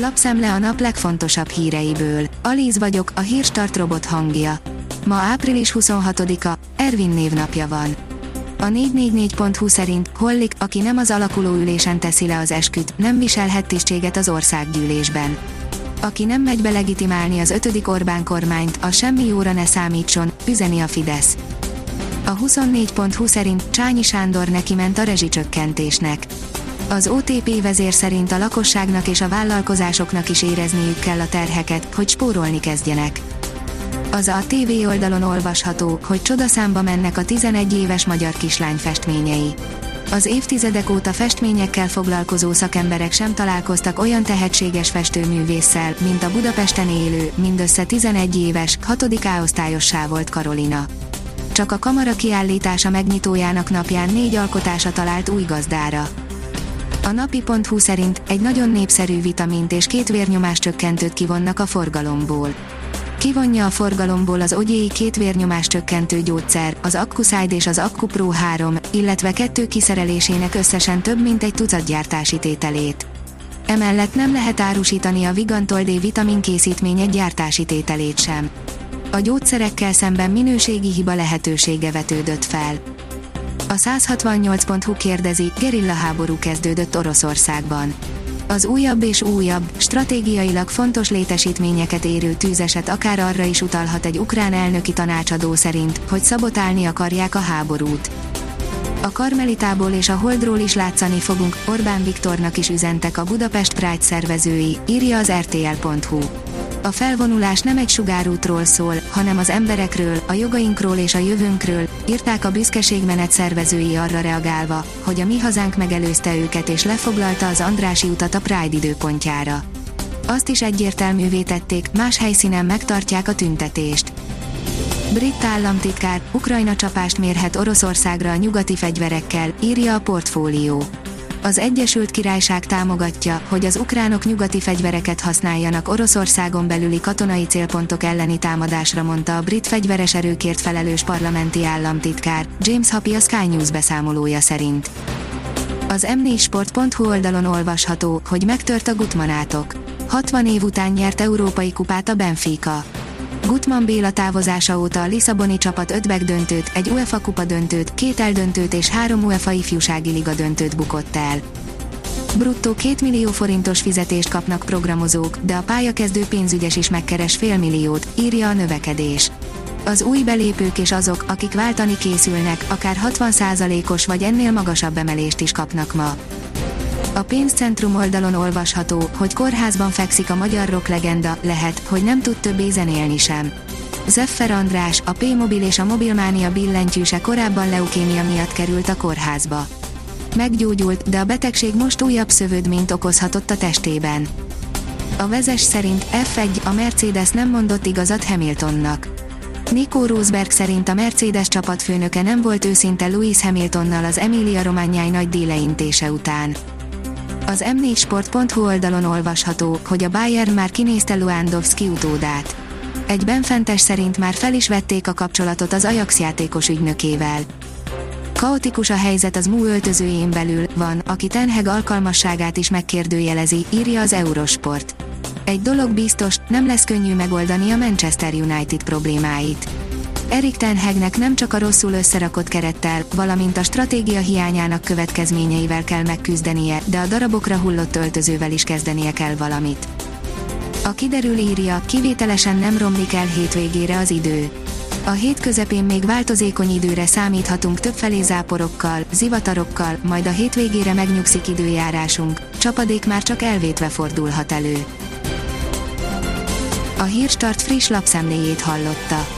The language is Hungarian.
Lapszemle a nap legfontosabb híreiből. Alíz vagyok, a hírstart robot hangja. Ma április 26-a, Ervin névnapja van. A 444.hu szerint Hollik, aki nem az alakuló ülésen teszi le az esküt, nem viselhet tisztséget az országgyűlésben. Aki nem megy be legitimálni az ötödik Orbán kormányt, a semmi jóra ne számítson, üzeni a Fidesz. A 24.hu szerint Csányi Sándor neki ment a rezsicsökkentésnek. Az OTP vezér szerint a lakosságnak és a vállalkozásoknak is érezniük kell a terheket, hogy spórolni kezdjenek. Az a TV oldalon olvasható, hogy csodaszámba mennek a 11 éves magyar kislány festményei. Az évtizedek óta festményekkel foglalkozó szakemberek sem találkoztak olyan tehetséges festőművésszel, mint a Budapesten élő, mindössze 11 éves, 6. A-osztályossá volt Karolina. Csak a kamara kiállítása megnyitójának napján négy alkotása talált új gazdára. A napi.hu szerint egy nagyon népszerű vitamint és két vérnyomás csökkentőt kivonnak a forgalomból. Kivonja a forgalomból az ogyéi két vérnyomás csökkentő gyógyszer, az Accuside és az Accupro 3, illetve kettő kiszerelésének összesen több mint egy tucat gyártási tételét. Emellett nem lehet árusítani a Vigantol D vitamin készítmények gyártási tételét sem. A gyógyszerekkel szemben minőségi hiba lehetősége vetődött fel. A 168.hu kérdezi, gerilla háború kezdődött Oroszországban. Az újabb és újabb, stratégiailag fontos létesítményeket érő tűzeset akár arra is utalhat egy ukrán elnöki tanácsadó szerint, hogy szabotálni akarják a háborút. A Karmelitából és a Holdról is látszani fogunk, Orbán Viktornak is üzentek a Budapest Pride szervezői, írja az rtl.hu. A felvonulás nem egy sugárútról szól, hanem az emberekről, a jogainkról és a jövőnkről, írták a büszkeségmenet szervezői arra reagálva, hogy a mi hazánk megelőzte őket és lefoglalta az Andrási utat a Pride időpontjára. Azt is egyértelművé tették, más helyszínen megtartják a tüntetést. Brit államtitkár, Ukrajna csapást mérhet Oroszországra a nyugati fegyverekkel, írja a portfólió az Egyesült Királyság támogatja, hogy az ukránok nyugati fegyvereket használjanak Oroszországon belüli katonai célpontok elleni támadásra mondta a brit fegyveres erőkért felelős parlamenti államtitkár, James Happy a Sky News beszámolója szerint. Az m4sport.hu oldalon olvasható, hogy megtört a Gutmanátok. 60 év után nyert európai kupát a Benfica. Gutman Béla távozása óta a Lisszaboni csapat ötbek döntőt, egy UEFA kupa döntőt, két eldöntőt és három UEFA ifjúsági liga döntőt bukott el. Bruttó 2 millió forintos fizetést kapnak programozók, de a pályakezdő pénzügyes is megkeres félmilliót, írja a növekedés. Az új belépők és azok, akik váltani készülnek, akár 60%-os vagy ennél magasabb emelést is kapnak ma. A pénzcentrum oldalon olvasható, hogy kórházban fekszik a magyar rock legenda, lehet, hogy nem tud többé zenélni sem. Zeffer András, a P-Mobil és a Mobilmánia billentyűse korábban leukémia miatt került a kórházba. Meggyógyult, de a betegség most újabb szövődményt okozhatott a testében. A vezes szerint F1 a Mercedes nem mondott igazat Hamiltonnak. Nico Rosberg szerint a Mercedes csapatfőnöke nem volt őszinte Lewis Hamiltonnal az Emilia Romagnai nagy díleintése után. Az m4sport.hu oldalon olvasható, hogy a Bayern már kinézte Lewandowski utódát. Egy benfentes szerint már fel is vették a kapcsolatot az Ajax játékos ügynökével. Kaotikus a helyzet az MU öltözőjén belül, van, aki Tenheg alkalmasságát is megkérdőjelezi, írja az Eurosport. Egy dolog biztos, nem lesz könnyű megoldani a Manchester United problémáit. Erik Tenhegnek nem csak a rosszul összerakott kerettel, valamint a stratégia hiányának következményeivel kell megküzdenie, de a darabokra hullott öltözővel is kezdenie kell valamit. A kiderül írja, kivételesen nem romlik el hétvégére az idő. A hét közepén még változékony időre számíthatunk többfelé záporokkal, zivatarokkal, majd a hétvégére megnyugszik időjárásunk, csapadék már csak elvétve fordulhat elő. A Hírstart friss lapszemléjét hallotta.